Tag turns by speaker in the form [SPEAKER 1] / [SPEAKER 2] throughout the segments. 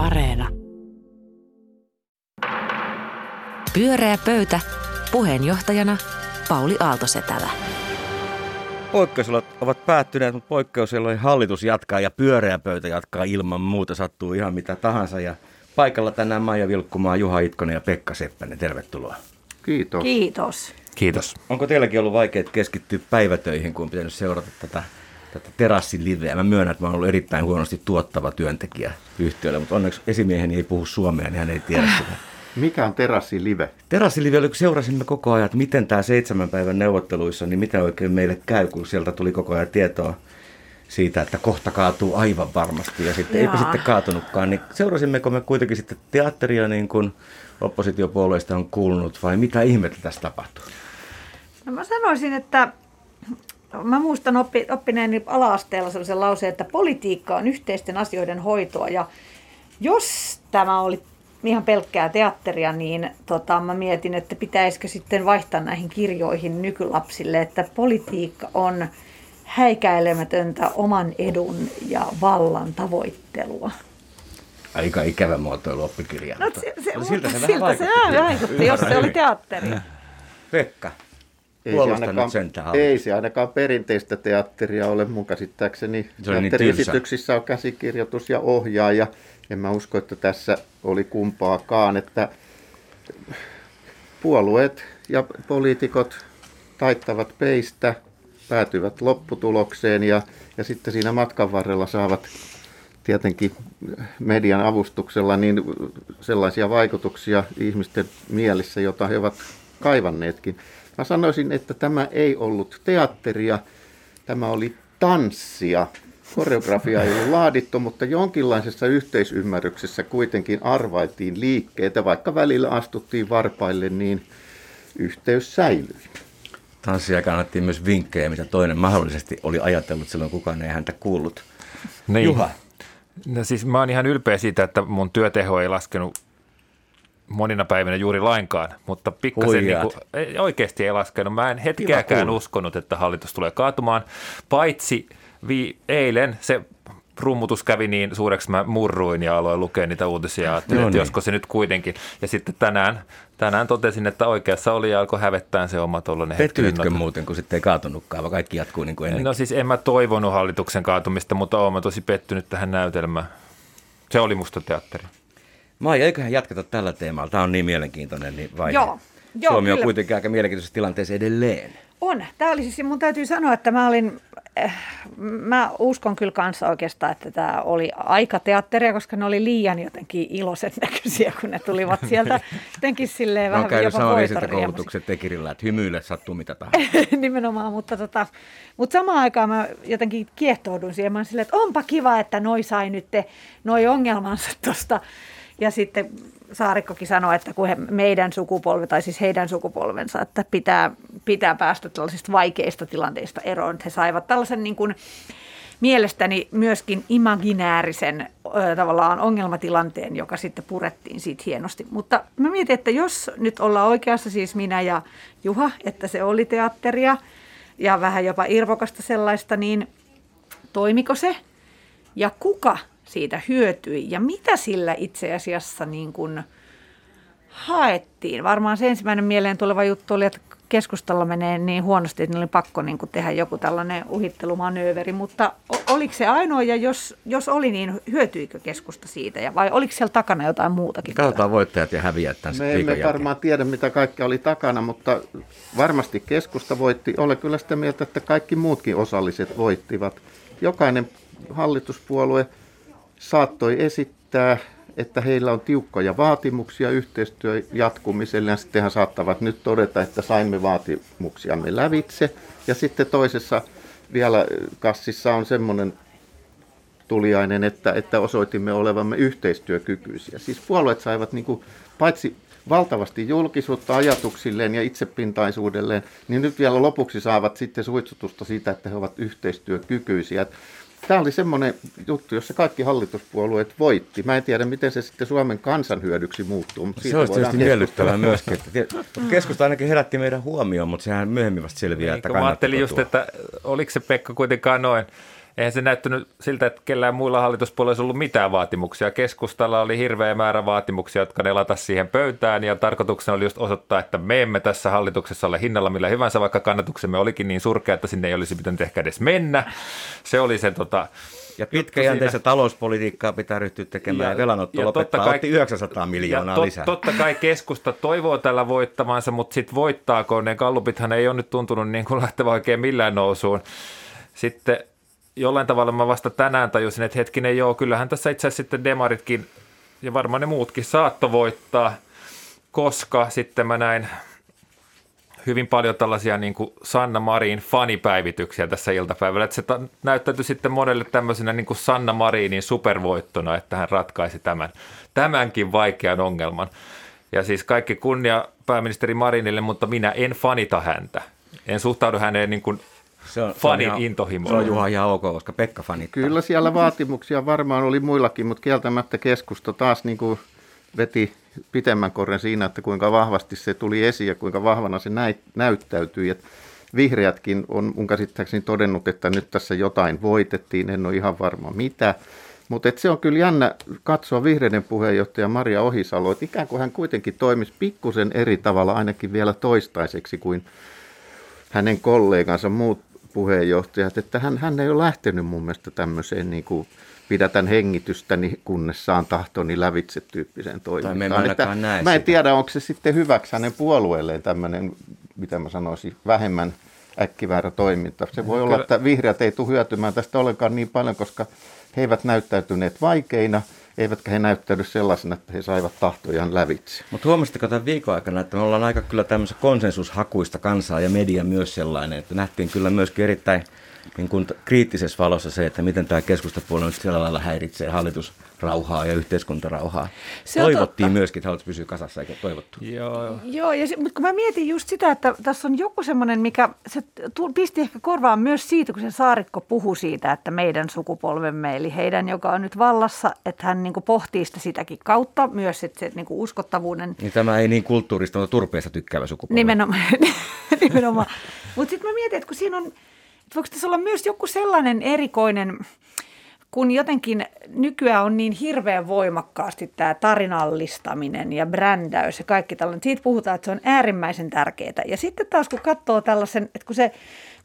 [SPEAKER 1] Areena. Pyöreä pöytä. Puheenjohtajana Pauli Aaltosetälä.
[SPEAKER 2] Poikkeusolot ovat päättyneet, mutta poikkeusolojen hallitus jatkaa ja pyöreä pöytä jatkaa ilman muuta. Sattuu ihan mitä tahansa. Ja paikalla tänään Maija Vilkkumaa, Juha Itkonen ja Pekka Seppänen. Tervetuloa.
[SPEAKER 3] Kiitos.
[SPEAKER 4] Kiitos.
[SPEAKER 5] Kiitos.
[SPEAKER 2] Onko teilläkin ollut vaikea keskittyä päivätöihin, kun on pitänyt seurata tätä, tätä terassiliveä? Mä myönnän, että mä oon ollut erittäin huonosti tuottava työntekijä yhtiölle, mutta onneksi esimieheni ei puhu suomea, niin hän ei tiedä sitä.
[SPEAKER 3] Mikä on terassi live?
[SPEAKER 2] Terassilive oli, kun seurasimme koko ajan, että miten tämä seitsemän päivän neuvotteluissa, niin mitä oikein meille käy, kun sieltä tuli koko ajan tietoa siitä, että kohta kaatuu aivan varmasti ja sitten eipä
[SPEAKER 4] Jaa.
[SPEAKER 2] sitten kaatunutkaan, niin seurasimmeko me kuitenkin sitten teatteria niin kuin oppositiopuolueista on kuulunut vai mitä ihmettä tässä tapahtuu?
[SPEAKER 4] No mä sanoisin, että mä muistan oppi, oppineeni ala-asteella sellaisen lauseen, että politiikka on yhteisten asioiden hoitoa. Ja jos tämä oli ihan pelkkää teatteria, niin tota, mä mietin, että pitäisikö sitten vaihtaa näihin kirjoihin nykylapsille, että politiikka on häikäilemätöntä oman edun ja vallan tavoittelua.
[SPEAKER 2] Aika ikävä muotoilu oppikirja.
[SPEAKER 4] No,
[SPEAKER 2] mutta
[SPEAKER 4] se, se,
[SPEAKER 2] siltä
[SPEAKER 4] mutta
[SPEAKER 2] se vähän
[SPEAKER 4] siltä
[SPEAKER 2] vaikutti.
[SPEAKER 4] se vähän vaikutti, jos se oli
[SPEAKER 2] Hyvin.
[SPEAKER 4] teatteri.
[SPEAKER 2] Pekka,
[SPEAKER 3] Ei se, ainakaan, ei se ainakaan perinteistä teatteria ole. Mun käsittääkseni
[SPEAKER 2] niin
[SPEAKER 3] teatteriesityksissä on käsikirjoitus ja ohjaaja. En mä usko, että tässä oli kumpaakaan, että puolueet ja poliitikot taittavat peistä, päätyvät lopputulokseen ja, ja sitten siinä matkan varrella saavat tietenkin median avustuksella niin sellaisia vaikutuksia ihmisten mielissä, jota he ovat kaivanneetkin. Mä sanoisin, että tämä ei ollut teatteria, tämä oli tanssia. Koreografia ei ollut laadittu, mutta jonkinlaisessa yhteisymmärryksessä kuitenkin arvailtiin liikkeitä, vaikka välillä astuttiin varpaille, niin yhteys säilyi.
[SPEAKER 2] Tanssia kannattiin myös vinkkejä, mitä toinen mahdollisesti oli ajatellut silloin, kukaan ei häntä kuullut.
[SPEAKER 5] Niin.
[SPEAKER 2] Juha,
[SPEAKER 5] No siis mä oon ihan ylpeä siitä, että mun työteho ei laskenut monina päivinä juuri lainkaan, mutta pikkasen niin kuin, ei, oikeasti ei laskenut. Mä en hetkeäkään uskonut, että hallitus tulee kaatumaan, paitsi vi, eilen se rummutus kävi niin suureksi, mä murruin ja aloin lukea niitä uutisia ja ajattelin,
[SPEAKER 2] No
[SPEAKER 5] että
[SPEAKER 2] niin.
[SPEAKER 5] josko se nyt kuitenkin. Ja sitten tänään, tänään totesin, että oikeassa oli ja alkoi hävettää se oma tollainen hetki.
[SPEAKER 2] pettyitkö muuten, kun sitten ei kaatunutkaan, vaan kaikki jatkuu niin kuin ennen?
[SPEAKER 5] No siis en mä toivonut hallituksen kaatumista, mutta oon mä tosi pettynyt tähän näytelmään. Se oli musta teatteri.
[SPEAKER 2] Maija, eiköhän jatketa tällä teemalla. Tämä on niin mielenkiintoinen niin vaihe.
[SPEAKER 4] Joo, joo,
[SPEAKER 2] Suomi on
[SPEAKER 4] kyllä.
[SPEAKER 2] kuitenkin aika mielenkiintoisessa tilanteessa edelleen.
[SPEAKER 4] On. Tämä oli siis, mun täytyy sanoa, että mä olin, äh, mä uskon kyllä kanssa oikeastaan, että tämä oli aika teatteria, koska ne oli liian jotenkin iloisen näköisiä, kun ne tulivat sieltä jotenkin silleen
[SPEAKER 2] oon
[SPEAKER 4] vähän jopa
[SPEAKER 2] saman
[SPEAKER 4] voiton
[SPEAKER 2] koulutuksen tekirillä, että hymyille sattuu mitä tahansa.
[SPEAKER 4] Nimenomaan, mutta, tota, mutta samaan aikaan mä jotenkin kiehtoudun siihen. Mä silleen, että onpa kiva, että noi sai nyt te, noi ongelmansa tuosta. Ja sitten Saarikkokin sanoi, että kun he, meidän sukupolvi, tai siis heidän sukupolvensa, että pitää, pitää päästä tällaisista vaikeista tilanteista eroon. Että he saivat tällaisen niin kuin, mielestäni myöskin imaginäärisen ö, tavallaan ongelmatilanteen, joka sitten purettiin siitä hienosti. Mutta mä mietin, että jos nyt ollaan oikeassa, siis minä ja Juha, että se oli teatteria ja vähän jopa irvokasta sellaista, niin toimiko se? Ja kuka siitä hyötyi? Ja mitä sillä itse asiassa niin kuin haettiin? Varmaan se ensimmäinen mieleen tuleva juttu oli, että keskustalla menee niin huonosti, että oli pakko niin kuin tehdä joku tällainen uhittelumanööveri, mutta oliko se ainoa ja jos, jos oli, niin hyötyikö keskusta siitä ja vai oliko siellä takana jotain muutakin?
[SPEAKER 2] Katsotaan voittajat ja häviäjät tämän
[SPEAKER 3] Me emme
[SPEAKER 2] jälkeen.
[SPEAKER 3] varmaan tiedä, mitä kaikkea oli takana, mutta varmasti keskusta voitti. Olen kyllä sitä mieltä, että kaikki muutkin osalliset voittivat. Jokainen hallituspuolue saattoi esittää, että heillä on tiukkoja vaatimuksia yhteistyön jatkumiselle, ja sitten he saattavat nyt todeta, että saimme vaatimuksiamme lävitse. Ja sitten toisessa vielä kassissa on semmoinen tuliainen, että, että osoitimme olevamme yhteistyökykyisiä. Siis puolueet saivat niin kuin, paitsi valtavasti julkisuutta ajatuksilleen ja itsepintaisuudelleen, niin nyt vielä lopuksi saavat sitten suitsutusta siitä, että he ovat yhteistyökykyisiä. Tämä oli semmoinen juttu, jossa kaikki hallituspuolueet voitti. Mä en tiedä, miten se sitten Suomen kansan hyödyksi muuttuu. Mutta
[SPEAKER 2] Se olisi tietysti miellyttävää myöskin. Että mutta keskusta ainakin herätti meidän huomioon, mutta sehän myöhemmin vasta selviää, että
[SPEAKER 5] Niin, kun mä ajattelin just,
[SPEAKER 2] tuo.
[SPEAKER 5] että oliko se Pekka kuitenkaan noin, eihän se näyttänyt siltä, että kellään muilla hallituspuolilla olisi ollut mitään vaatimuksia. Keskustalla oli hirveä määrä vaatimuksia, jotka ne latas siihen pöytään ja tarkoituksena oli just osoittaa, että me emme tässä hallituksessa ole hinnalla millä hyvänsä, vaikka kannatuksemme olikin niin surkea, että sinne ei olisi pitänyt ehkä edes mennä. Se oli se tota,
[SPEAKER 2] ja pitkäjänteistä talouspolitiikkaa pitää ryhtyä tekemään ja, ja velanotto ja lopettaa, kai, otti 900 miljoonaa tot, lisää.
[SPEAKER 5] Totta kai keskusta toivoo tällä voittamansa, mutta sitten voittaako ne kallupithan ei ole nyt tuntunut niin kuin lähtevä oikein millään nousuun. Sitten jollain tavalla mä vasta tänään tajusin, että hetkinen joo, kyllähän tässä itse asiassa sitten demaritkin ja varmaan ne muutkin saatto voittaa, koska sitten mä näin hyvin paljon tällaisia niin kuin Sanna Marin fanipäivityksiä tässä iltapäivällä. Että se ta- näyttäytyi sitten monelle tämmöisenä niin kuin Sanna Marinin supervoittona, että hän ratkaisi tämän, tämänkin vaikean ongelman. Ja siis kaikki kunnia pääministeri Marinille, mutta minä en fanita häntä. En suhtaudu häneen niin kuin se on, fanin se on intohimoa.
[SPEAKER 2] Se on Juha ihan ok, koska Pekka fanittaa.
[SPEAKER 3] Kyllä siellä vaatimuksia varmaan oli muillakin, mutta kieltämättä keskusta taas niin kuin veti pitemmän korren siinä, että kuinka vahvasti se tuli esiin ja kuinka vahvana se näyttäytyi. Et vihreätkin on mun käsittääkseni todennut, että nyt tässä jotain voitettiin, en ole ihan varma mitä. Mutta se on kyllä jännä katsoa vihreiden puheenjohtaja Maria Ohisalo, että ikään kuin hän kuitenkin toimisi pikkusen eri tavalla ainakin vielä toistaiseksi kuin hänen kollegansa muut puheenjohtajat, että hän, hän ei ole lähtenyt mun mielestä tämmöiseen niin kuin pidätän hengitystäni, kunnes saan tahtoni lävitse tyyppiseen toimintaan.
[SPEAKER 2] Että näe
[SPEAKER 3] mä en sitä. tiedä, onko se sitten hyväksi hänen puolueelleen tämmöinen, mitä mä sanoisin, vähemmän äkkiväärä toiminta. Se voi olla, että vihreät ei tule hyötymään tästä ollenkaan niin paljon, koska he eivät näyttäytyneet vaikeina – eivätkä he näyttäydy sellaisena, että he saivat tahtojaan lävitse.
[SPEAKER 2] Mutta huomasitteko tämän viikon aikana, että me ollaan aika kyllä tämmöistä konsensushakuista kansaa ja media myös sellainen, että nähtiin kyllä myöskin erittäin niin kuin kriittisessä valossa se, että miten tämä keskustapuolue nyt sillä lailla häiritsee hallitusrauhaa ja yhteiskuntarauhaa. Se Toivottiin totta. myöskin, että hallitus pysyy kasassa, eikä toivottu.
[SPEAKER 4] Joo, Joo ja se, mutta kun mä mietin just sitä, että tässä on joku semmoinen, mikä se pisti ehkä korvaan myös siitä, kun se Saarikko puhui siitä, että meidän sukupolvemme, eli heidän, joka on nyt vallassa, että hän niin pohtii sitä sitäkin kautta myös, että se niin uskottavuuden...
[SPEAKER 2] Niin tämä ei niin kulttuurista, mutta turpeesta tykkäävä sukupolvi.
[SPEAKER 4] Nimenomaan. Nimenomaan. mutta sitten mä mietin, että kun siinä on voiko tässä olla myös joku sellainen erikoinen, kun jotenkin nykyään on niin hirveän voimakkaasti tämä tarinallistaminen ja brändäys ja kaikki tällainen. Siitä puhutaan, että se on äärimmäisen tärkeää. Ja sitten taas kun katsoo tällaisen, että kun se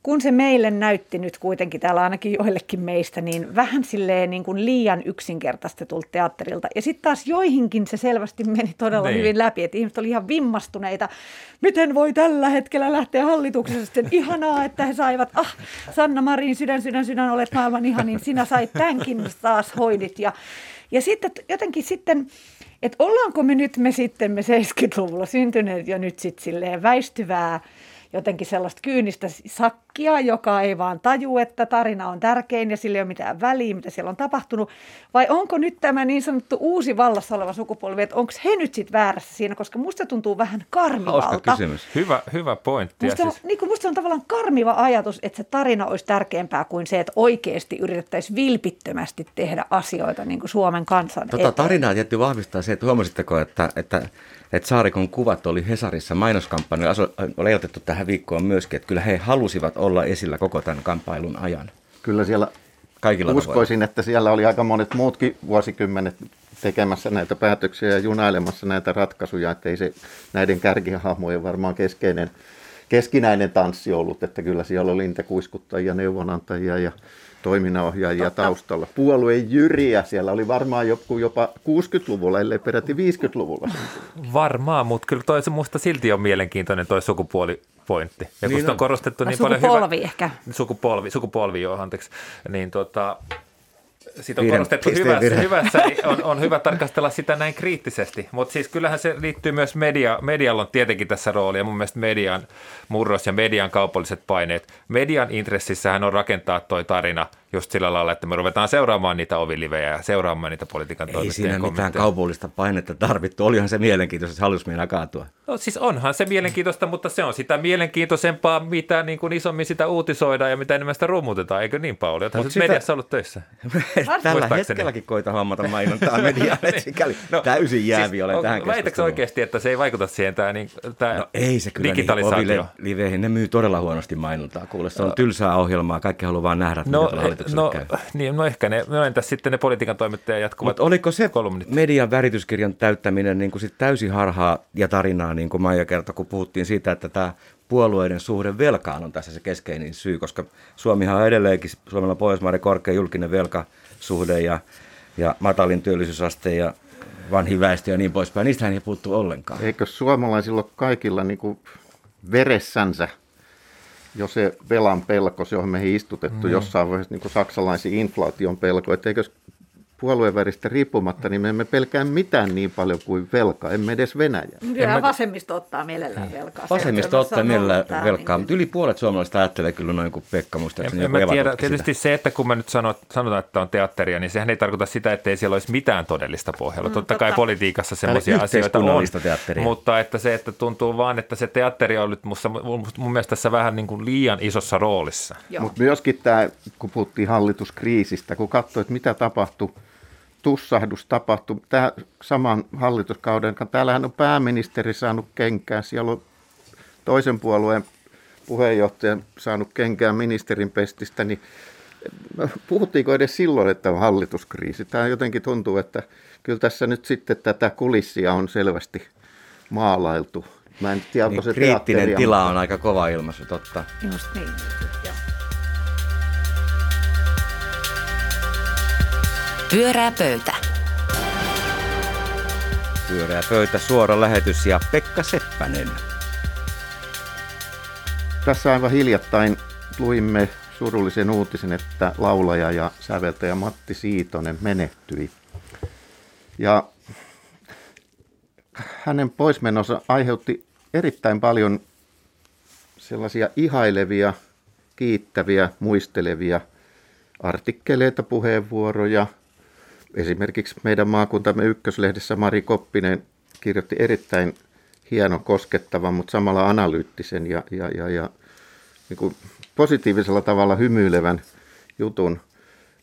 [SPEAKER 4] kun se meille näytti nyt kuitenkin täällä ainakin joillekin meistä, niin vähän silleen niin kuin liian yksinkertaistetulta teatterilta. Ja sitten taas joihinkin se selvästi meni todella niin. hyvin läpi, että ihmiset oli ihan vimmastuneita. Miten voi tällä hetkellä lähteä hallituksessa sitten? Ihanaa, että he saivat, ah Sanna Marin, sydän, sydän, sydän, olet maailman ihanin, sinä sait tämänkin taas hoidit. Ja, ja sitten jotenkin sitten, että ollaanko me nyt me sitten me 70-luvulla syntyneet jo nyt sitten silleen väistyvää jotenkin sellaista kyynistä sakkia, joka ei vaan taju, että tarina on tärkein ja sillä ei ole mitään väliä, mitä siellä on tapahtunut. Vai onko nyt tämä niin sanottu uusi vallassa oleva sukupolvi, että onko he nyt sitten väärässä siinä, koska musta tuntuu vähän karmivalta. Hauska
[SPEAKER 5] kysymys. Hyvä, hyvä pointti.
[SPEAKER 4] Musta, siis... niin musta on tavallaan karmiva ajatus, että se tarina olisi tärkeämpää kuin se, että oikeasti yritettäisiin vilpittömästi tehdä asioita niin kuin Suomen kansan
[SPEAKER 2] tota, Tarinaa tietty vahvistaa se, että huomasitteko, että, että että Saarikon kuvat oli Hesarissa mainoskampanja, oli otettu tähän viikkoon myöskin, että kyllä he halusivat olla esillä koko tämän kamppailun ajan.
[SPEAKER 3] Kyllä siellä Kaikilla uskoisin, tavoilla. että siellä oli aika monet muutkin vuosikymmenet tekemässä näitä päätöksiä ja junailemassa näitä ratkaisuja, että ei se näiden kärkihahmojen varmaan keskeinen, keskinäinen tanssi ollut, että kyllä siellä oli niitä kuiskuttajia, neuvonantajia ja toiminnanohjaajia Totta. taustalla. Puolueen jyriä siellä oli varmaan joku jopa 60-luvulla, ellei peräti 50-luvulla.
[SPEAKER 5] Varmaan, mutta kyllä toi se musta silti on mielenkiintoinen toi sukupuolipointti. Ja niin kun on korostettu
[SPEAKER 4] no,
[SPEAKER 5] niin
[SPEAKER 4] paljon
[SPEAKER 5] Sukupolvi
[SPEAKER 4] ehkä.
[SPEAKER 5] Sukupolvi, sukupolvi joo, anteeksi. Niin tota, siitä on korostettu hyvässä, hyvässä niin on, on hyvä tarkastella sitä näin kriittisesti. Mutta siis kyllähän se liittyy myös media, medialla on tietenkin tässä rooli ja mun mielestä median murros ja median kaupalliset paineet. Median intressissähän on rakentaa toi tarina – just sillä lailla, että me ruvetaan seuraamaan niitä ovilivejä ja seuraamaan niitä politiikan
[SPEAKER 2] Ei siinä mitään kaupallista painetta tarvittu. Olihan se mielenkiintoista, että hallitus meinaa kaatua.
[SPEAKER 5] No siis onhan se mielenkiintoista, mutta se on sitä mielenkiintoisempaa, mitä niin kuin isommin sitä uutisoidaan ja mitä enemmän sitä rummutetaan, eikö niin Pauli? Olethan sitä... mediassa ollut töissä.
[SPEAKER 2] Tällä hetkelläkin koita hommata mainontaa medialle, niin. sikäli no, täysin jäävi siis, olen on, tähän
[SPEAKER 5] Väitätkö oikeasti, että se ei vaikuta siihen tämä, niin, tämä
[SPEAKER 2] no ei se kyllä digitalisaatio? Niin, ne myy todella huonosti mainontaa. Kuule, se on tylsää ohjelmaa, kaikki haluaa vaan nähdä, no, mitä
[SPEAKER 5] no,
[SPEAKER 2] käy.
[SPEAKER 5] Niin, no ehkä ne, no entäs sitten ne politiikan toimittajat jatkuvat
[SPEAKER 2] Mutta oliko se
[SPEAKER 5] kolumnit?
[SPEAKER 2] median värityskirjan täyttäminen niin kuin sit täysin harhaa ja tarinaa, niin kuin Maija kertoi, kun puhuttiin siitä, että tämä puolueiden suhde velkaan on tässä se keskeinen syy, koska Suomihan on edelleenkin, Suomella on Pohjoismaiden korkea julkinen velkasuhde ja, ja matalin työllisyysaste ja vanhin väestö ja niin poispäin. Niistähän ei puuttu ollenkaan.
[SPEAKER 3] Eikö suomalaisilla ole kaikilla niin kuin veressänsä jo se velan pelko, johon meihin istutettu mm. jossain vaiheessa niin saksalaisen inflaation pelko, että eikö puolueen väristä riippumatta, niin me emme pelkää mitään niin paljon kuin velka, emme edes Venäjä.
[SPEAKER 4] Kyllä mä... vasemmisto ottaa mielellään velkaa.
[SPEAKER 2] Vasemmisto ottaa mielellään velkaa, niin. mutta yli puolet suomalaisista ajattelee kyllä noin kuin Pekka muistaakseni.
[SPEAKER 5] En, en mä tiedä, tietysti sitä. se, että kun mä nyt sanot, sanotaan, että on teatteria, niin sehän ei tarkoita sitä, että ei siellä olisi mitään todellista pohjalla. Mm, totta, totta kai politiikassa semmoisia asioita on, teatteria. mutta että se, että tuntuu vaan, että se teatteri on nyt musta, mun mielestä tässä vähän niin kuin liian isossa roolissa.
[SPEAKER 3] Mutta myöskin tämä, kun puhuttiin hallituskriisistä, kun katsoi, että mitä tapahtui tussahdus tapahtui tämä saman hallituskauden. Täällähän on pääministeri saanut kenkään, siellä on toisen puolueen puheenjohtaja saanut kenkään ministerin pestistä, niin puhuttiinko edes silloin, että on hallituskriisi? Tämä jotenkin tuntuu, että kyllä tässä nyt sitten tätä kulissia on selvästi maalailtu.
[SPEAKER 2] Mä en tiedä, niin, se kriittinen tila mutta... on aika kova ilmaisu, totta.
[SPEAKER 4] Just niin, joo.
[SPEAKER 1] Pyörää pöytä.
[SPEAKER 2] Pyörää pöytä, suora lähetys ja Pekka Seppänen.
[SPEAKER 3] Tässä aivan hiljattain luimme surullisen uutisen, että laulaja ja säveltäjä Matti Siitonen menehtyi. Ja hänen poismenonsa aiheutti erittäin paljon sellaisia ihailevia, kiittäviä, muistelevia artikkeleita, puheenvuoroja – Esimerkiksi meidän maakuntamme ykköslehdessä Mari Koppinen kirjoitti erittäin hienon, koskettavan, mutta samalla analyyttisen ja, ja, ja, ja niin kuin positiivisella tavalla hymyilevän jutun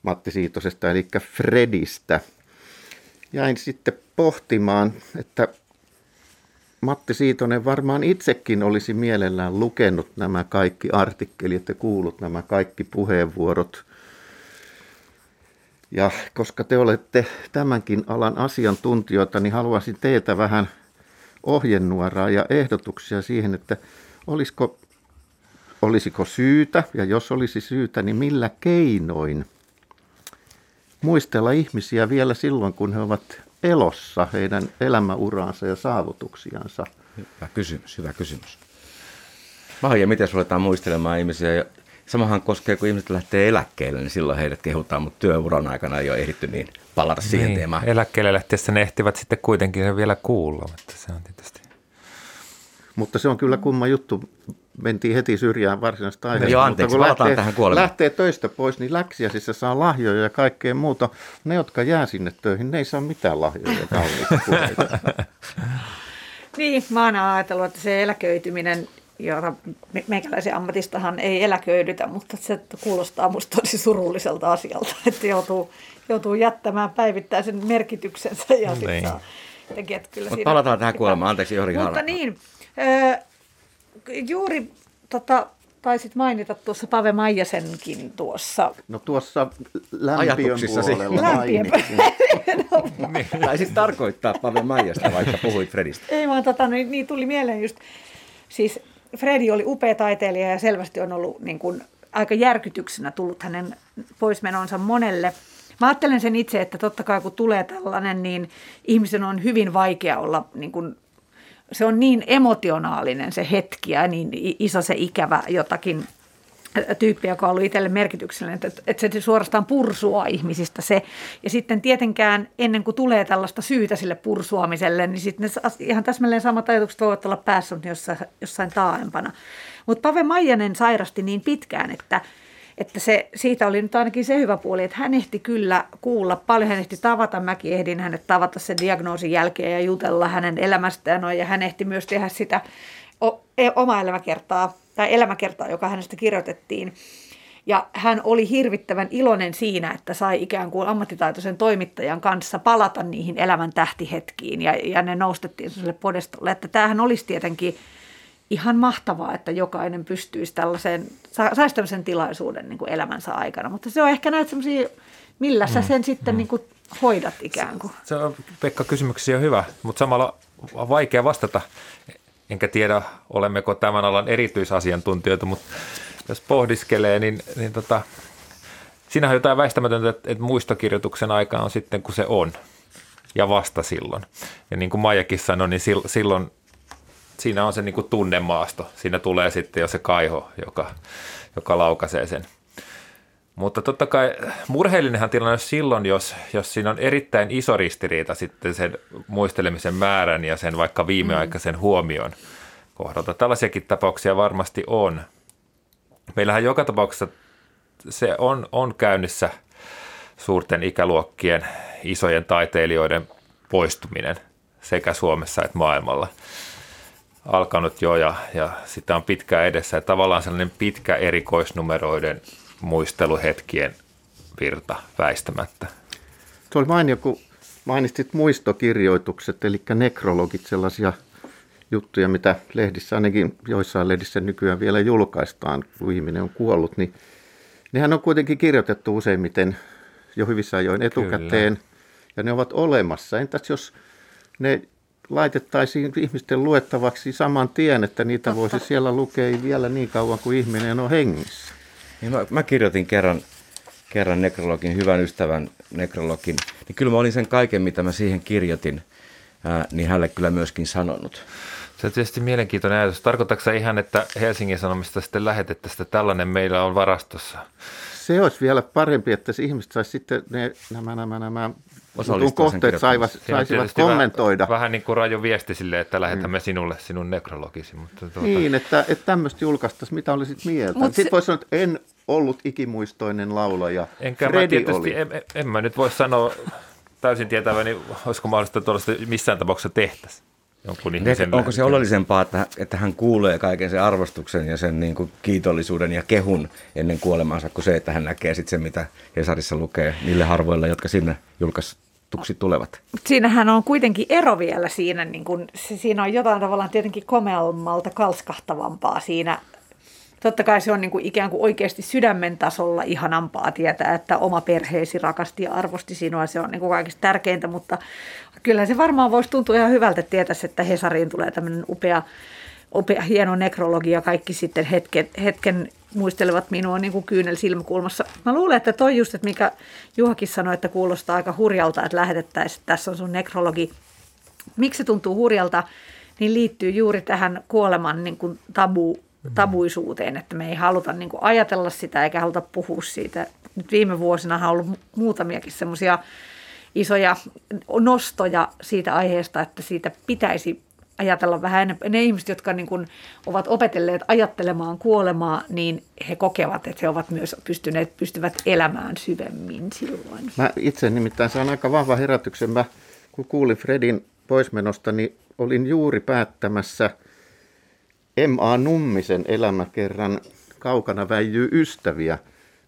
[SPEAKER 3] Matti Siitosesta, eli Fredistä. Jäin sitten pohtimaan, että Matti Siitonen varmaan itsekin olisi mielellään lukenut nämä kaikki artikkelit ja kuullut nämä kaikki puheenvuorot – ja koska te olette tämänkin alan asiantuntijoita, niin haluaisin teiltä vähän ohjenuoraa ja ehdotuksia siihen, että olisiko, olisiko syytä, ja jos olisi syytä, niin millä keinoin muistella ihmisiä vielä silloin, kun he ovat elossa, heidän elämäuraansa ja saavutuksiansa?
[SPEAKER 2] Hyvä kysymys, hyvä kysymys. Maija, miten ruvetaan muistelemaan ihmisiä, Samahan koskee, kun ihmiset lähtee eläkkeelle, niin silloin heidät kehutaan, mutta työuran aikana ei ole ehditty niin palata siihen niin, teemaan.
[SPEAKER 5] Eläkkeelle lähtiessä ne ehtivät sitten kuitenkin vielä kuulla, mutta se on tietysti.
[SPEAKER 3] Mutta se on kyllä kumma juttu. Mentiin heti syrjään varsinaista aiheesta.
[SPEAKER 2] Joo, anteeksi,
[SPEAKER 3] mutta
[SPEAKER 2] kun lähtee, tähän kuolemaan.
[SPEAKER 3] lähtee töistä pois, niin läksiäisissä saa lahjoja ja kaikkea muuta. Ne, jotka jää sinne töihin, ne ei saa mitään lahjoja kauniita
[SPEAKER 4] Niin, mä oon ajatellut, että se eläköityminen jota meikäläisen ammatistahan ei eläköidytä, mutta se kuulostaa musta tosi surulliselta asialta, että joutuu, joutuu jättämään päivittäisen merkityksensä ja sitten niin. saa tekijät kyllä
[SPEAKER 2] Mutta palataan tähän kuolemaan, anteeksi Jori
[SPEAKER 4] Mutta Haara. niin, ö, juuri tota, taisit mainita tuossa Pave Maijasenkin tuossa.
[SPEAKER 3] No tuossa lämpiön puolella
[SPEAKER 2] lämpiön niin. Taisit tarkoittaa Pave Maijasta, vaikka puhuit Fredistä.
[SPEAKER 4] Ei vaan tota, niin, niin tuli mieleen just, siis Fredi oli upea taiteilija ja selvästi on ollut niin kuin, aika järkytyksenä tullut hänen poismenonsa monelle. Mä ajattelen sen itse, että totta kai kun tulee tällainen, niin ihmisen on hyvin vaikea olla niin kuin, se on niin emotionaalinen se hetki ja niin iso se ikävä jotakin tyyppi, joka on ollut itselle merkityksellinen, että, että se suorastaan pursua ihmisistä se. Ja sitten tietenkään ennen kuin tulee tällaista syytä sille pursuamiselle, niin sitten ne ihan täsmälleen samat ajatukset voivat olla päässä, jossain, jossain taaempana. Mutta Pave Maijanen sairasti niin pitkään, että, että se, siitä oli nyt ainakin se hyvä puoli, että hän ehti kyllä kuulla paljon, hän ehti tavata, mäkin ehdin hänet tavata sen diagnoosin jälkeen ja jutella hänen elämästään ja hän ehti myös tehdä sitä e, omaa elämäkertaa tai elämäkertaa, joka hänestä kirjoitettiin. Ja hän oli hirvittävän iloinen siinä, että sai ikään kuin ammattitaitoisen toimittajan kanssa palata niihin elämän tähtihetkiin ja, ja ne noustettiin sille podestolle. Että tämähän olisi tietenkin ihan mahtavaa, että jokainen pystyisi tällaiseen, saisi tämmöisen tilaisuuden niin kuin elämänsä aikana. Mutta se on ehkä näitä semmoisia, millä sä mm, sen mm, sitten mm. niin kuin hoidat ikään kuin.
[SPEAKER 5] Se, se on, Pekka, kysymyksiä on hyvä, mutta samalla on vaikea vastata. Enkä tiedä, olemmeko tämän alan erityisasiantuntijoita, mutta jos pohdiskelee, niin, niin tota, siinä on jotain väistämätöntä, että, että muistokirjoituksen aika on sitten, kun se on. Ja vasta silloin. Ja niin kuin Maijakin sanoi, niin silloin siinä on se niin kuin tunnemaasto. Siinä tulee sitten jo se kaiho, joka, joka laukaisee sen. Mutta totta kai murheellinenhan tilanne on silloin, jos, jos siinä on erittäin iso ristiriita sitten sen muistelemisen määrän ja sen vaikka viimeaikaisen huomion kohdalta. Tällaisiakin tapauksia varmasti on. Meillähän joka tapauksessa se on, on käynnissä suurten ikäluokkien isojen taiteilijoiden poistuminen sekä Suomessa että maailmalla alkanut jo ja, ja sitä on pitkään edessä. Ja tavallaan sellainen pitkä erikoisnumeroiden muisteluhetkien virta väistämättä.
[SPEAKER 3] Tuo oli mainio, kun mainitsit muistokirjoitukset, eli nekrologit, sellaisia juttuja, mitä lehdissä, ainakin joissain lehdissä nykyään vielä julkaistaan, kun ihminen on kuollut, niin nehän on kuitenkin kirjoitettu useimmiten jo hyvissä ajoin etukäteen, Kyllä. ja ne ovat olemassa. Entäs jos ne laitettaisiin ihmisten luettavaksi saman tien, että niitä Totta. voisi siellä lukea vielä niin kauan kuin ihminen on hengissä?
[SPEAKER 2] Niin mä, mä kirjoitin kerran, kerran nekrologin, hyvän ystävän nekrologin, niin kyllä mä olin sen kaiken, mitä mä siihen kirjoitin, ää, niin hänelle kyllä myöskin sanonut.
[SPEAKER 5] Se on tietysti mielenkiintoinen ajatus. Tarkoitatko ihan, että Helsingin Sanomista sitten lähetettäisiin, että tällainen meillä on varastossa?
[SPEAKER 3] Se olisi vielä parempi, että se ihmiset saisi sitten ne, nämä, nämä, nämä kohteet saivat, saisivat kommentoida.
[SPEAKER 5] Vähän, vähän niin kuin raju viesti sille, että lähetämme mm. sinulle sinun nekrologisi. Mutta tuota...
[SPEAKER 3] Niin, että, että tämmöistä julkaistaisiin, mitä olisit mieltä. Mut Sitten se... voisi sanoa, että en ollut ikimuistoinen laulaja.
[SPEAKER 5] Enkä Fredi mä tietysti, oli. En, en, en mä nyt voi sanoa täysin tietäväni, olisiko mahdollista tuollaista missään tapauksessa tehtäisiin
[SPEAKER 2] jonkun ihmisen Onko se oleellisempaa, että, että hän kuulee kaiken sen arvostuksen ja sen niin kuin kiitollisuuden ja kehun ennen kuolemaansa, kuin se, että hän näkee sitten sen, mitä Hesarissa lukee niille harvoille, jotka sinne julkaistuksi tulevat?
[SPEAKER 4] Siinähän on kuitenkin ero vielä siinä, niin kuin, siinä on jotain tavallaan tietenkin komealmalta kalskahtavampaa siinä totta kai se on niin kuin ikään kuin oikeasti sydämen tasolla ihanampaa tietää, että oma perheesi rakasti ja arvosti sinua. Se on niin kuin kaikista tärkeintä, mutta kyllä se varmaan voisi tuntua ihan hyvältä, että että Hesariin tulee tämmöinen upea, upea hieno nekrologia. Kaikki sitten hetken, hetken muistelevat minua niin kuin kyynel silmäkulmassa. Mä luulen, että toi just, että mikä Juhakin sanoi, että kuulostaa aika hurjalta, että lähetettäisiin, että tässä on sun nekrologi. Miksi se tuntuu hurjalta, niin liittyy juuri tähän kuoleman niin kuin tabu tabuisuuteen, että me ei haluta niin kuin ajatella sitä eikä haluta puhua siitä. Nyt viime vuosina on ollut muutamiakin semmoisia isoja nostoja siitä aiheesta, että siitä pitäisi ajatella vähän enemmän. Ne ihmiset, jotka niin kuin ovat opetelleet ajattelemaan kuolemaa, niin he kokevat, että he ovat myös pystyneet, pystyvät elämään syvemmin silloin.
[SPEAKER 3] Mä itse nimittäin saan aika vahva herätyksen. Mä, kun kuulin Fredin poismenosta, niin olin juuri päättämässä – M.A. Nummisen elämäkerran Kaukana väijyy ystäviä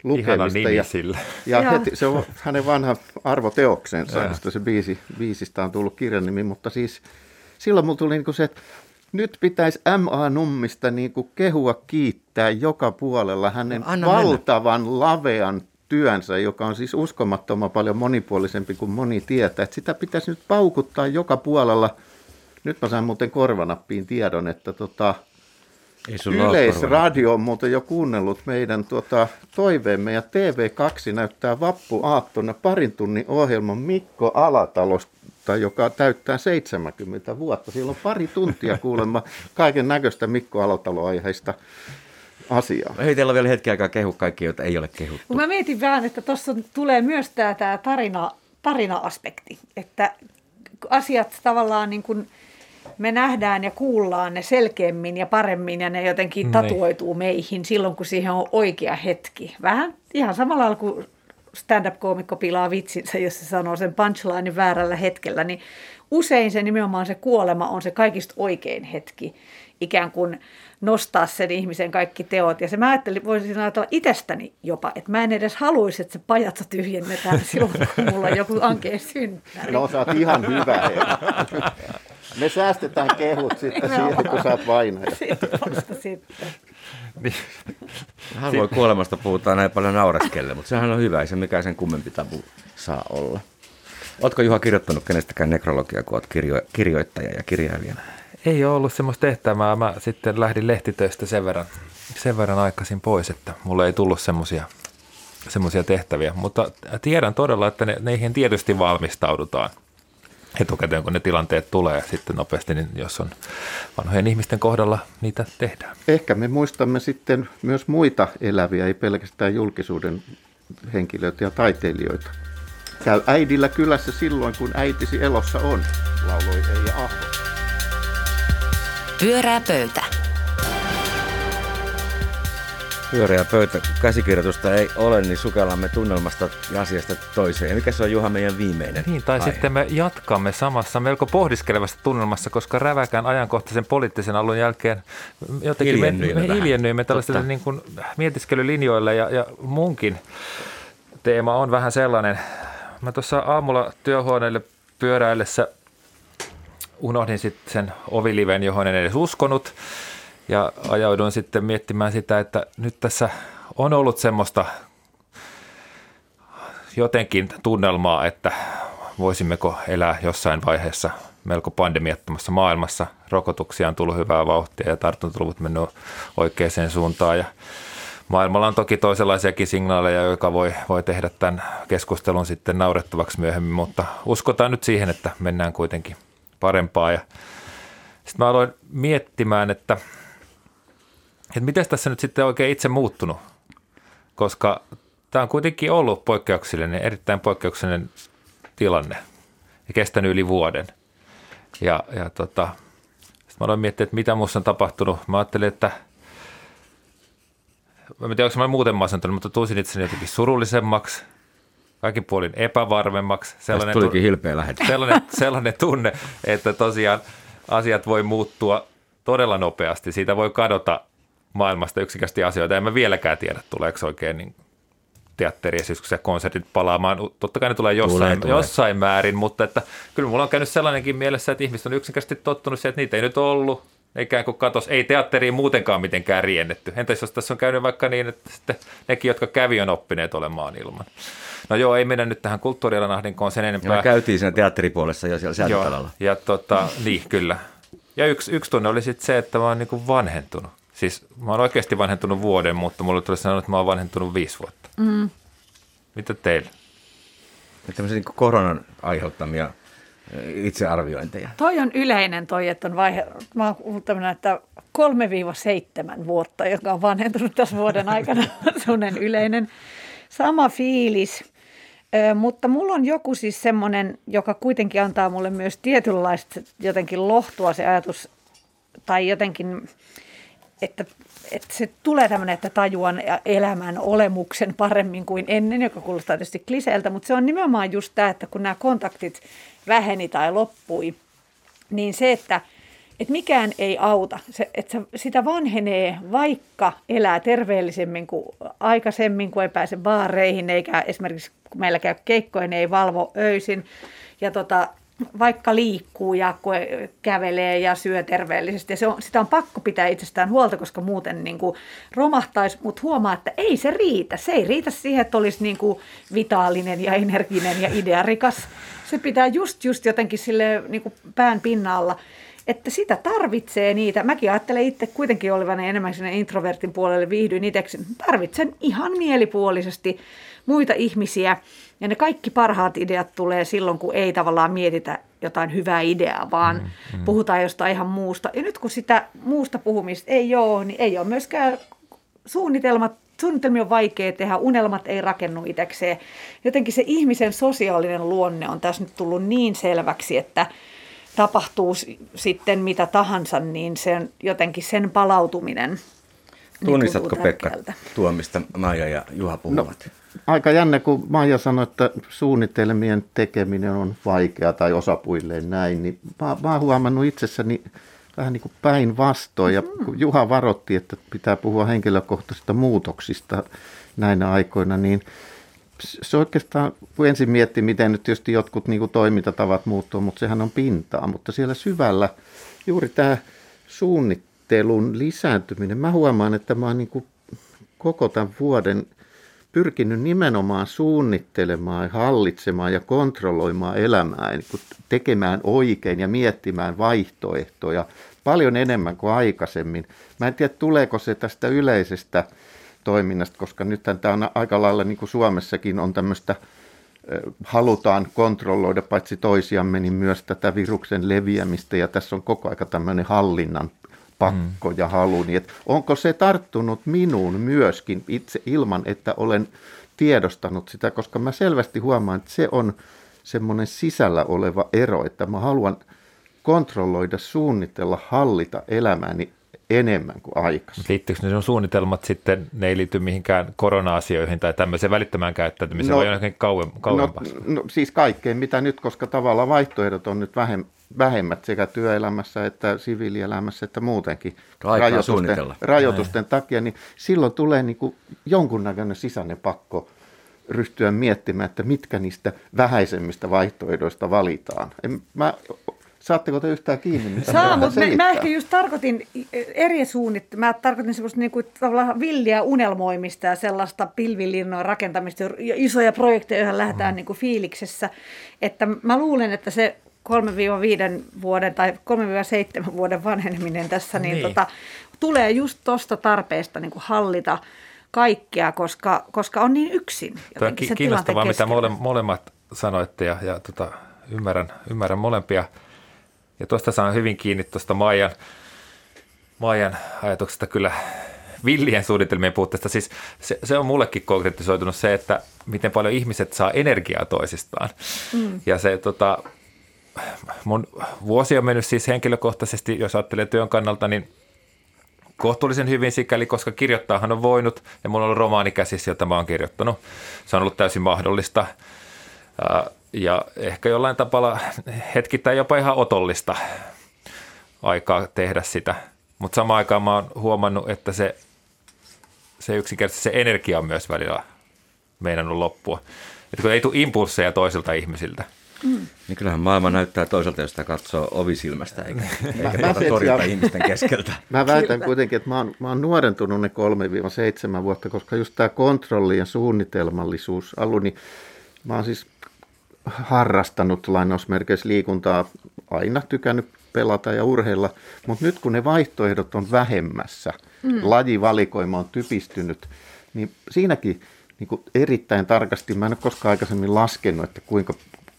[SPEAKER 3] lukemista.
[SPEAKER 5] Ihana ja, sillä.
[SPEAKER 3] Ja heti, se on hänen vanha arvoteoksensa, josta se biisi, biisistä on tullut kirjan nimi, mutta siis silloin mulla tuli niin se, että nyt pitäisi M.A. Nummista niin kuin kehua kiittää joka puolella hänen no, valtavan mennä. lavean työnsä, joka on siis uskomattoman paljon monipuolisempi kuin moni tietää. Että sitä pitäisi nyt paukuttaa joka puolella. Nyt mä saan muuten korvanappiin tiedon, että tota, Yleisradio on muuten jo kuunnellut meidän tuota, toiveemme ja TV2 näyttää vappuaattona parin tunnin ohjelman Mikko Alatalosta, joka täyttää 70 vuotta. Siellä on pari tuntia kuulemma kaiken näköistä Mikko Alatalo-aiheista asiaa.
[SPEAKER 2] Hei, teillä on vielä hetki aikaa kehu kaikki, joita ei ole kehuttu.
[SPEAKER 4] Mä mietin vähän, että tuossa tulee myös tämä, tämä tarina, tarina-aspekti, että asiat tavallaan niin kuin – me nähdään ja kuullaan ne selkeämmin ja paremmin ja ne jotenkin niin. tatuoituu meihin silloin, kun siihen on oikea hetki. Vähän ihan samalla lailla kuin stand-up-koomikko pilaa vitsinsä, jos se sanoo sen punchlinein väärällä hetkellä, niin usein se nimenomaan se kuolema on se kaikista oikein hetki, ikään kuin nostaa sen ihmisen kaikki teot. Ja se mä ajattelin, voisin ajatella itsestäni jopa, että mä en edes haluaisi, että se pajatso tyhjennetään silloin, kun mulla on joku ankeen synttäri.
[SPEAKER 3] No sä oot ihan hyvä. Me säästetään kehut sitten siihen, kun saat vainaa.
[SPEAKER 4] Sitten vasta sitten.
[SPEAKER 5] Niin.
[SPEAKER 2] Harvoin kuolemasta puhutaan näin paljon naureskelle, mutta sehän on hyvä, ei se mikään sen kummempi tabu saa olla. Oletko Juha kirjoittanut kenestäkään nekrologiaa, kun olet kirjo- kirjoittaja ja kirjailija?
[SPEAKER 5] Ei ole ollut semmoista tehtävää. Mä sitten lähdin lehtitöistä sen verran, sen verran aikaisin pois, että mulle ei tullut semmoisia semmoisia tehtäviä. Mutta tiedän todella, että ne, neihin tietysti valmistaudutaan etukäteen, kun ne tilanteet tulee sitten nopeasti, niin jos on vanhojen ihmisten kohdalla, niitä tehdään.
[SPEAKER 3] Ehkä me muistamme sitten myös muita eläviä, ei pelkästään julkisuuden henkilöitä ja taiteilijoita. Käy äidillä kylässä silloin, kun äitisi elossa on, lauloi Eija Ahvo.
[SPEAKER 1] Pyörää pöytä.
[SPEAKER 2] Pyöreä pöytä, kun käsikirjoitusta ei ole, niin sukellamme tunnelmasta ja asiasta toiseen. Ja mikä se on Juha meidän viimeinen
[SPEAKER 5] Niin, tai
[SPEAKER 2] aihe?
[SPEAKER 5] sitten me jatkamme samassa melko pohdiskelevassa tunnelmassa, koska räväkään ajankohtaisen poliittisen alun jälkeen jotenkin me, me hiljennyimme tällaisille niin kuin mietiskelylinjoille ja, ja munkin teema on vähän sellainen. Mä tuossa aamulla työhuoneelle pyöräillessä unohdin sitten sen oviliven, johon en edes uskonut. Ja ajauduin sitten miettimään sitä, että nyt tässä on ollut semmoista jotenkin tunnelmaa, että voisimmeko elää jossain vaiheessa melko pandemiattomassa maailmassa. Rokotuksia on tullut hyvää vauhtia ja tartuntaluvut mennyt oikeaan suuntaan ja Maailmalla on toki toisenlaisiakin signaaleja, jotka voi, voi tehdä tämän keskustelun sitten naurettavaksi myöhemmin, mutta uskotaan nyt siihen, että mennään kuitenkin parempaa. Ja sitten mä aloin miettimään, että, että miten tässä nyt sitten oikein itse muuttunut, koska tämä on kuitenkin ollut poikkeuksellinen, erittäin poikkeuksellinen tilanne ja kestänyt yli vuoden. Ja, ja tota, sitten mä aloin miettiä, että mitä muussa on tapahtunut. Mä ajattelin, että mä en tiedä, onko mä muuten masentunut, mutta tunsin itseni jotenkin surullisemmaksi, kaikin puolin epävarmemmaksi.
[SPEAKER 2] Tästä tulikin hilpeä lähetys.
[SPEAKER 5] sellainen, sellainen tunne, että tosiaan asiat voi muuttua todella nopeasti. Siitä voi kadota maailmasta yksikästi asioita. En mä vieläkään tiedä, tuleeko oikein niin teatteriesitykset ja konsertit palaamaan. Totta kai ne tulee jossain,
[SPEAKER 2] Tulee,
[SPEAKER 5] tulee, jossain määrin, mutta että kyllä mulla on käynyt sellainenkin mielessä, että ihmiset on yksinkertaisesti tottunut siihen, että niitä ei nyt ollut. Ikään kuin katos, ei teatteriin muutenkaan mitenkään riennetty. Entäs jos tässä on käynyt vaikka niin, että sitten nekin, jotka kävi, on oppineet olemaan ilman. No joo, ei mennä nyt tähän kulttuurialan ahdinkoon sen
[SPEAKER 2] Ja
[SPEAKER 5] enempää.
[SPEAKER 2] me käytiin siinä teatteripuolessa jo siellä säätötalolla.
[SPEAKER 5] ja tota, niin kyllä. Ja yksi, yksi tunne oli sitten se, että mä oon niinku vanhentunut. Siis mä oon oikeasti vanhentunut vuoden, mutta mulle tuli sanoa, että mä oon vanhentunut viisi vuotta. Mm. Mitä teillä?
[SPEAKER 2] Tämmöisiä niin koronan aiheuttamia eh, itsearviointeja.
[SPEAKER 4] Toi on yleinen toi, että on vaihe, mä oon kuullut että 3-7 vuotta, joka on vanhentunut tässä vuoden aikana, semmoinen yleinen. Sama fiilis, Ö, mutta mulla on joku siis semmoinen, joka kuitenkin antaa mulle myös tietynlaista jotenkin lohtua se ajatus, tai jotenkin, että, että se tulee tämmöinen, että tajuan elämän olemuksen paremmin kuin ennen, joka kuulostaa tietysti kliseeltä, mutta se on nimenomaan just tämä, että kun nämä kontaktit väheni tai loppui, niin se, että, että mikään ei auta. Se, että sitä vanhenee, vaikka elää terveellisemmin kuin aikaisemmin, kun ei pääse baareihin, eikä esimerkiksi kun meillä käy keikkoja, niin ei valvo öisin. Ja tota, vaikka liikkuu ja kävelee ja syö terveellisesti. Ja se on, sitä on pakko pitää itsestään huolta, koska muuten niin kuin romahtaisi, mutta huomaa, että ei se riitä. Se ei riitä siihen, että olisi niin kuin vitaalinen ja energinen ja idearikas. Se pitää just, just jotenkin sille niin kuin pään pinnalla että sitä tarvitsee niitä. Mäkin ajattelen itse kuitenkin olevani enemmän sinne introvertin puolelle, viihdyin itseksi. Tarvitsen ihan mielipuolisesti muita ihmisiä. Ja ne kaikki parhaat ideat tulee silloin, kun ei tavallaan mietitä jotain hyvää ideaa, vaan mm, mm. puhutaan jostain ihan muusta. Ja nyt kun sitä muusta puhumista ei ole, niin ei ole myöskään suunnitelmat Suunnitelmia on vaikea tehdä, unelmat ei rakennu itsekseen. Jotenkin se ihmisen sosiaalinen luonne on tässä nyt tullut niin selväksi, että tapahtuu sitten mitä tahansa, niin sen, jotenkin sen palautuminen
[SPEAKER 2] Tunnistatko
[SPEAKER 4] tuntuu
[SPEAKER 2] Pekka tuo, mistä Maija ja Juha puhuvat?
[SPEAKER 3] Aika jännä, kun Maija sanoi, että suunnitelmien tekeminen on vaikeaa tai osapuilleen näin, niin mä, mä oon huomannut itsessäni vähän niin kuin päinvastoin. Ja kun Juha varotti, että pitää puhua henkilökohtaisista muutoksista näinä aikoina, niin se oikeastaan, kun ensin miettii, miten nyt tietysti jotkut niin kuin toimintatavat muuttuu, mutta sehän on pintaa. Mutta siellä syvällä juuri tämä suunnittelun lisääntyminen. Mä huomaan, että mä oon niin kuin koko tämän vuoden pyrkinyt nimenomaan suunnittelemaan, hallitsemaan ja kontrolloimaan elämää, niin tekemään oikein ja miettimään vaihtoehtoja paljon enemmän kuin aikaisemmin. Mä en tiedä, tuleeko se tästä yleisestä toiminnasta, koska nythän tämä on aika lailla niin kuin Suomessakin on tämmöistä, halutaan kontrolloida paitsi toisiamme, niin myös tätä viruksen leviämistä ja tässä on koko aika tämmöinen hallinnan pakko ja halu. Niin että onko se tarttunut minuun myöskin itse ilman, että olen tiedostanut sitä, koska mä selvästi huomaan, että se on semmoinen sisällä oleva ero, että mä haluan kontrolloida, suunnitella, hallita elämääni enemmän kuin aikaisemmin.
[SPEAKER 5] Liittyykö ne sun suunnitelmat sitten, ne ei liity mihinkään korona-asioihin tai tämmöiseen välittömään käyttäytymiseen no, vai jonnekin kauem, kauempaa?
[SPEAKER 3] No, no, siis kaikkeen mitä nyt, koska tavallaan vaihtoehdot on nyt vähem, vähemmät sekä työelämässä että siviilielämässä että muutenkin rajoitusten, rajoitusten takia, niin silloin tulee niin kuin jonkunnäköinen sisäinen pakko ryhtyä miettimään, että mitkä niistä vähäisemmistä vaihtoehdoista valitaan. En, mä Saatteko te yhtään kiinni? Mitä
[SPEAKER 4] Saa, mutta mä, mä ehkä just tarkoitin eri suunnit, mä tarkoitin semmoista niinku, tavallaan villiä unelmoimista ja sellaista pilvilinnojen rakentamista ja isoja projekteja, joihin lähdetään mm. niinku fiiliksessä. Että mä luulen, että se 3-5 vuoden tai 3-7 vuoden vanheneminen tässä, niin, niin. Tota, tulee just tuosta tarpeesta niin kuin hallita kaikkea, koska, koska on niin yksin.
[SPEAKER 5] Tämä on kiinnostavaa, mitä mole, molemmat sanoitte ja, ja tota, ymmärrän, ymmärrän molempia. Ja tuosta saan hyvin kiinni tuosta Maijan, Maijan ajatuksesta kyllä villien suunnitelmien puutteesta. Siis se, se on mullekin konkretisoitunut se, että miten paljon ihmiset saa energiaa toisistaan. Mm. Ja se tota, mun vuosi on mennyt siis henkilökohtaisesti, jos ajattelee työn kannalta, niin kohtuullisen hyvin sikäli, koska kirjoittaahan on voinut ja mulla on ollut romaani käsissä, jota mä oon kirjoittanut. Se on ollut täysin mahdollista ja ehkä jollain tapalla hetkittäin jopa ihan otollista aikaa tehdä sitä. Mutta samaan aikaan mä oon huomannut, että se, se yksinkertaisesti se energia on myös välillä meinannut loppua. Että kun ei tule impulseja toisilta ihmisiltä.
[SPEAKER 2] Mm. Niin kyllähän maailma näyttää toisaalta, jos sitä katsoo ovisilmästä, eikä, eikä mä, tuota torjuta ihmisten keskeltä.
[SPEAKER 3] Mä väitän kuitenkin, että mä oon, mä oon nuorentunut ne 3-7 vuotta, koska just tämä kontrolli ja suunnitelmallisuus alu, niin mä oon siis harrastanut lainausmerkeissä liikuntaa, aina tykännyt pelata ja urheilla, mutta nyt kun ne vaihtoehdot on vähemmässä, mm. lajivalikoima on typistynyt, niin siinäkin niin kuin erittäin tarkasti, mä en ole koskaan aikaisemmin laskenut, että kuinka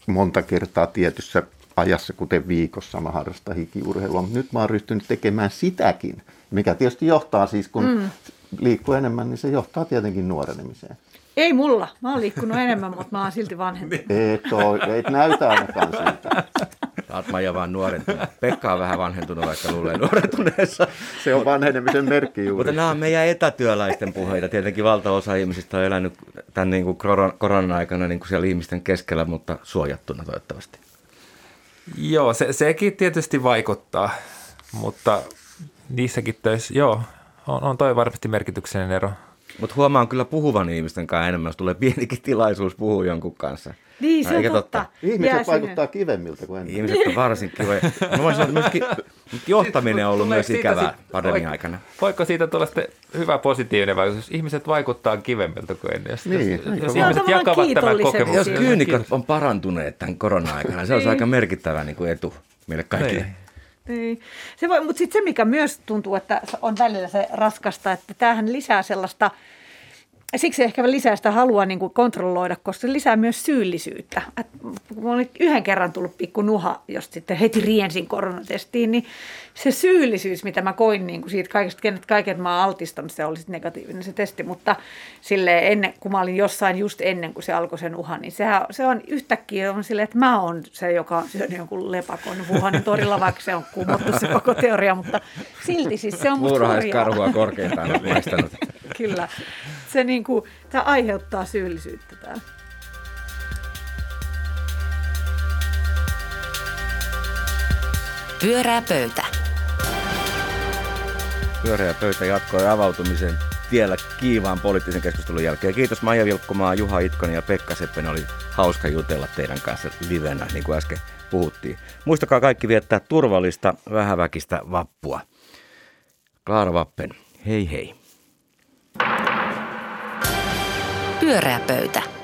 [SPEAKER 3] monta kertaa tietyssä ajassa, kuten viikossa mä harrastan hikiurheilua, mutta nyt mä oon ryhtynyt tekemään sitäkin, mikä tietysti johtaa siis, kun mm. liikkuu enemmän, niin se johtaa tietenkin nuorenemiseen.
[SPEAKER 4] Ei mulla. Mä oon liikkunut enemmän, mutta mä oon silti vanhentunut.
[SPEAKER 3] Et, oo, et näytä ainakaan siltä.
[SPEAKER 2] Saat Maija vaan nuorentunut. Pekka on vähän vanhentunut, vaikka luulee nuorentuneessa.
[SPEAKER 3] Se on vanhenemisen merkki juuri.
[SPEAKER 2] Mutta nämä on meidän etätyöläisten puheita. Tietenkin valtaosa ihmisistä on elänyt tämän niin kuin koronan aikana niin kuin siellä ihmisten keskellä, mutta suojattuna toivottavasti.
[SPEAKER 5] Joo, se, sekin tietysti vaikuttaa, mutta niissäkin töissä, joo, on, on toi varmasti merkityksellinen ero.
[SPEAKER 2] Mutta huomaan kyllä puhuvan ihmisten kanssa enemmän, jos tulee pienikin tilaisuus puhua jonkun kanssa.
[SPEAKER 4] Niin, se on totta. totta.
[SPEAKER 3] Ihmiset Jää vaikuttaa sinne. kivemmiltä kuin ennen.
[SPEAKER 2] Ihmiset on varsin kivoja. Mä voisin sanoa, myöskin johtaminen on ollut myös ikävää pandemin aikana.
[SPEAKER 5] Voiko siitä tulla sitten hyvä positiivinen vaikutus, jos ihmiset vaikuttaa kivemmiltä kuin ennen? Jos, niin. jos, jos ihmiset jakavat tämän kokemuksen.
[SPEAKER 2] Jos kyynikot on parantuneet tämän korona-aikana, se on niin. aika merkittävä niin kuin etu meille kaikille. Niin.
[SPEAKER 4] Niin. Se voi, mutta sitten se, mikä myös tuntuu, että on välillä se raskasta, että tämähän lisää sellaista – siksi ehkä lisää sitä halua niin kuin kontrolloida, koska se lisää myös syyllisyyttä. Et kun oli yhden kerran tullut pikku nuha, jos sitten heti riensin koronatestiin, niin se syyllisyys, mitä mä koin niin kuin siitä kaikesta, kenet kaiket mä oon altistanut, se oli sitten negatiivinen se testi, mutta sille ennen, kun mä olin jossain just ennen kuin se alkoi sen uhan, niin sehän, se on yhtäkkiä on silleen, että mä oon se, joka on syönyt jonkun lepakon Wuhanin torilla, vaikka se on kumottu se koko teoria, mutta silti siis se on musta
[SPEAKER 2] karhua korkeintaan maistanut.
[SPEAKER 4] Kyllä. Se niin kuin, tämä aiheuttaa syyllisyyttä täällä.
[SPEAKER 1] Pyörää pöytä.
[SPEAKER 2] Pyöreä pöytä jatkoi avautumisen vielä kiivaan poliittisen keskustelun jälkeen. Kiitos Maija Vilkkumaa, Juha Itkonen ja Pekka Seppänen. Oli hauska jutella teidän kanssa livenä, niin kuin äsken puhuttiin. Muistakaa kaikki viettää turvallista, vähäväkistä vappua. Klaara Vappen, hei hei.
[SPEAKER 1] Pyöreä pöytä.